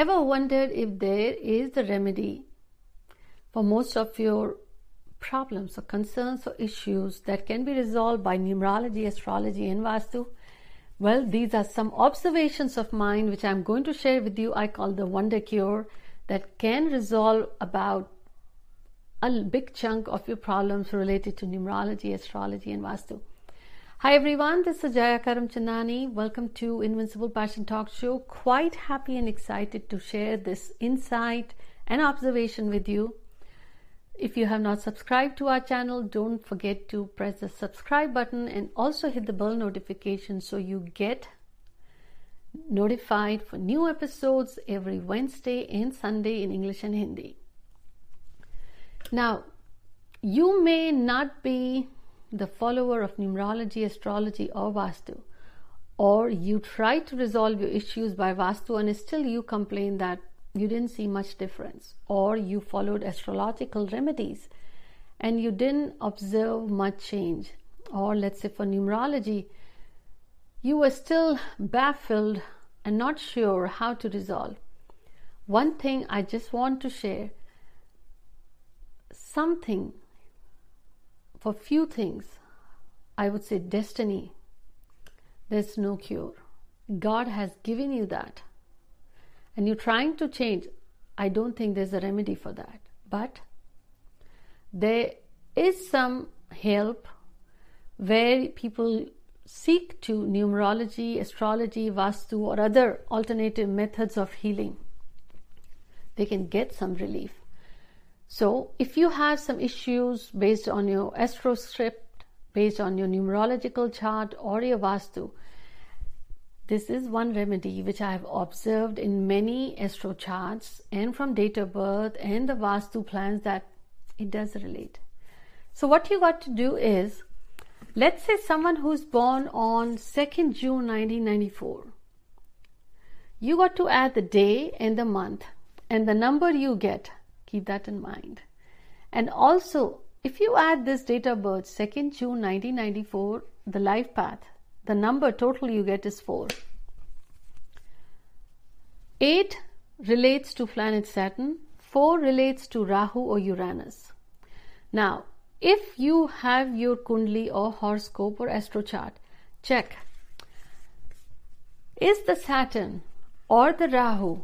Ever wondered if there is the remedy for most of your problems or concerns or issues that can be resolved by numerology, astrology, and Vastu? Well, these are some observations of mine which I'm going to share with you. I call the Wonder Cure that can resolve about a big chunk of your problems related to numerology, astrology, and Vastu. Hi everyone, this is Jaya Karamchandani. Welcome to Invincible Passion Talk Show. Quite happy and excited to share this insight and observation with you. If you have not subscribed to our channel, don't forget to press the subscribe button and also hit the bell notification so you get notified for new episodes every Wednesday and Sunday in English and Hindi. Now, you may not be the follower of numerology, astrology, or Vastu, or you try to resolve your issues by Vastu and still you complain that you didn't see much difference, or you followed astrological remedies and you didn't observe much change, or let's say for numerology, you were still baffled and not sure how to resolve. One thing I just want to share. Something for few things, I would say destiny, there's no cure. God has given you that. And you're trying to change. I don't think there's a remedy for that. But there is some help where people seek to numerology, astrology, vastu, or other alternative methods of healing. They can get some relief. So, if you have some issues based on your astro script, based on your numerological chart or your Vastu, this is one remedy which I have observed in many astro charts and from date of birth and the Vastu plans that it does relate. So, what you got to do is let's say someone who's born on 2nd June 1994, you got to add the day and the month and the number you get Keep that in mind. And also, if you add this date of birth, 2nd June 1994, the life path, the number total you get is 4. 8 relates to planet Saturn, 4 relates to Rahu or Uranus. Now, if you have your Kundli or horoscope or astro chart, check. Is the Saturn or the Rahu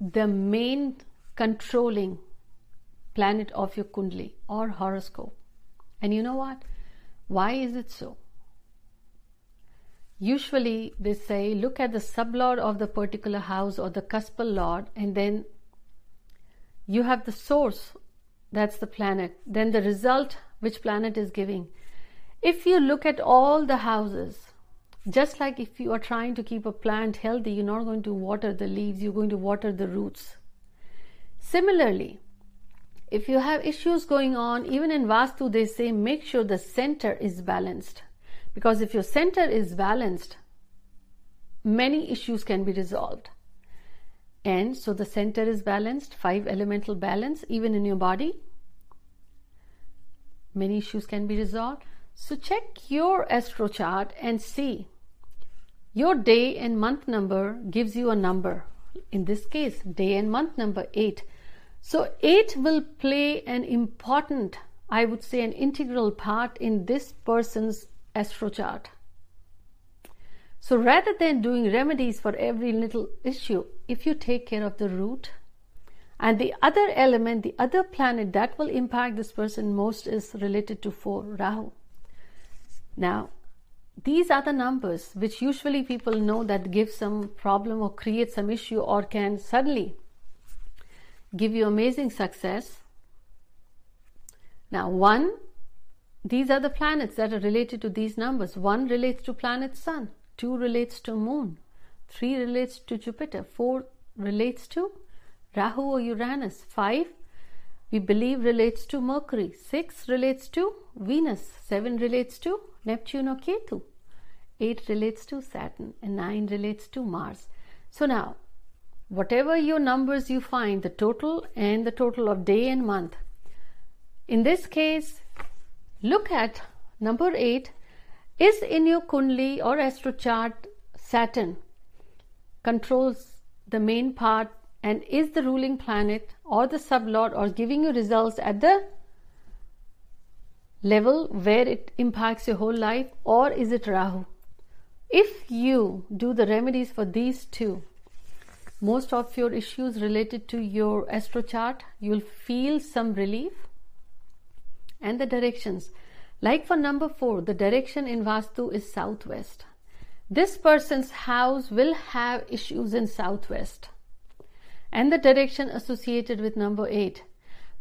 the main controlling planet of your Kundli or horoscope. And you know what? Why is it so? Usually they say look at the sublord of the particular house or the cuspal lord, and then you have the source, that's the planet, then the result which planet is giving. If you look at all the houses, just like if you are trying to keep a plant healthy, you're not going to water the leaves, you're going to water the roots. Similarly, if you have issues going on, even in Vastu, they say make sure the center is balanced. Because if your center is balanced, many issues can be resolved. And so the center is balanced, five elemental balance, even in your body. Many issues can be resolved. So check your astro chart and see your day and month number gives you a number. In this case, day and month number 8 so it will play an important, I would say, an integral part in this person's astro chart. So rather than doing remedies for every little issue, if you take care of the root and the other element, the other planet that will impact this person most is related to 4 Rahu. Now, these are the numbers which usually people know that give some problem or create some issue or can suddenly give you amazing success. Now, one, these are the planets that are related to these numbers. One relates to planet Sun, two relates to Moon, three relates to Jupiter, four relates to Rahu or Uranus, five we believe relates to Mercury, six relates to Venus, seven relates to Neptune or Ketu, eight relates to Saturn, and nine relates to Mars. So now whatever your numbers you find, the total and the total of day and month. In this case, look at number 8 is in your Kundli or astro chart Saturn controls the main part and is the ruling planet or the sublord or giving you results at the level where it impacts your whole life or is it Rahu? If you do the remedies for these two, most of your issues related to your astro chart, you'll feel some relief. And the directions. Like for number four, the direction in Vastu is southwest. This person's house will have issues in southwest and the direction associated with number 8.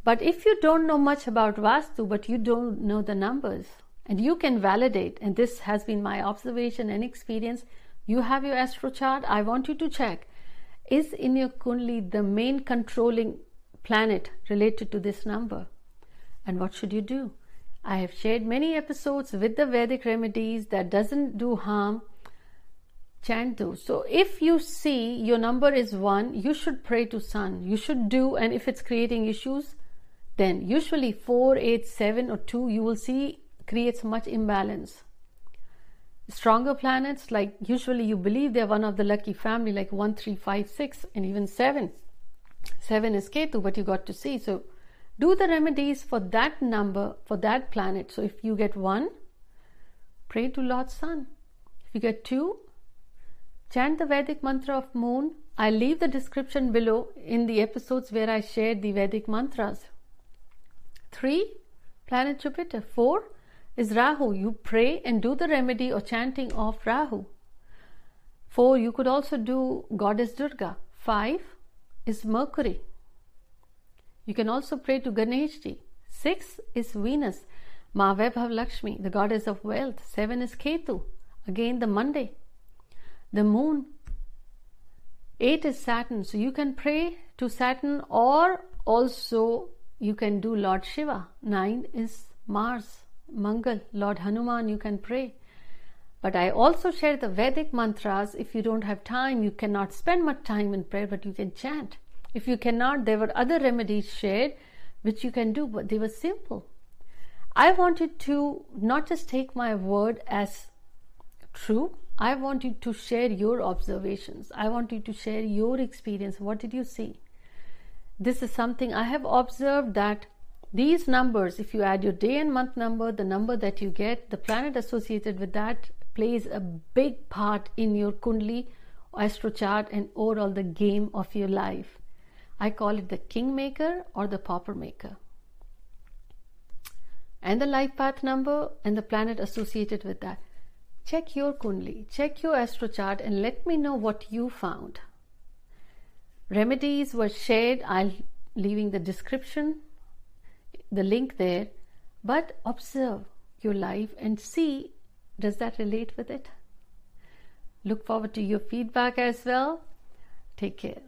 But if you don't know much about Vastu, but you don't know the numbers, and you can validate, and this has been my observation and experience, you have your astro chart, I want you to check is in your Kundli the main controlling planet related to this number? And what should you do? I have shared many episodes with the Vedic remedies that doesn't do harm chant those. So if you see your number is one, you should pray to Sun. You should do, and if it's creating issues, then usually four, eight, seven, or two, you will see creates much imbalance. Stronger planets, like usually you believe they're one of the lucky family, like one, three, five, six, and even seven. Seven is Ketu, but you got to see. So do the remedies for that number, for that planet. So if you get one, pray to Lord Sun. If you get two, Chant the Vedic mantra of moon. I'll leave the description below in the episodes where I shared the Vedic mantras. 3. Planet Jupiter. 4 is Rahu. You pray and do the remedy or chanting of Rahu. 4. You could also do Goddess Durga. 5 is Mercury. You can also pray to Ganeshji. 6 is Venus. Ma Lakshmi, the goddess of wealth. 7 is Ketu. Again, the Monday the moon. Eight is Saturn, so you can pray to Saturn or also you can do Lord Shiva. Nine is Mars, Mangal, Lord Hanuman, you can pray. But I also share the Vedic mantras. If you don't have time, you cannot spend much time in prayer, but you can chant. If you cannot, there were other remedies shared which you can do, but they were simple. I wanted to not just take my word as true, I want you to share your observations. I want you to share your experience. What did you see? This is something I have observed that these numbers, if you add your day and month number, the number that you get, the planet associated with that plays a big part in your Kundli astro chart and overall the game of your life. I call it the kingmaker or the pauper maker. And the life path number and the planet associated with that. Check your Kundli, check your astro chart, and let me know what you found. Remedies were shared. I'll leaving the description, the link there. But observe your life and see does that relate with it. Look forward to your feedback as well. Take care.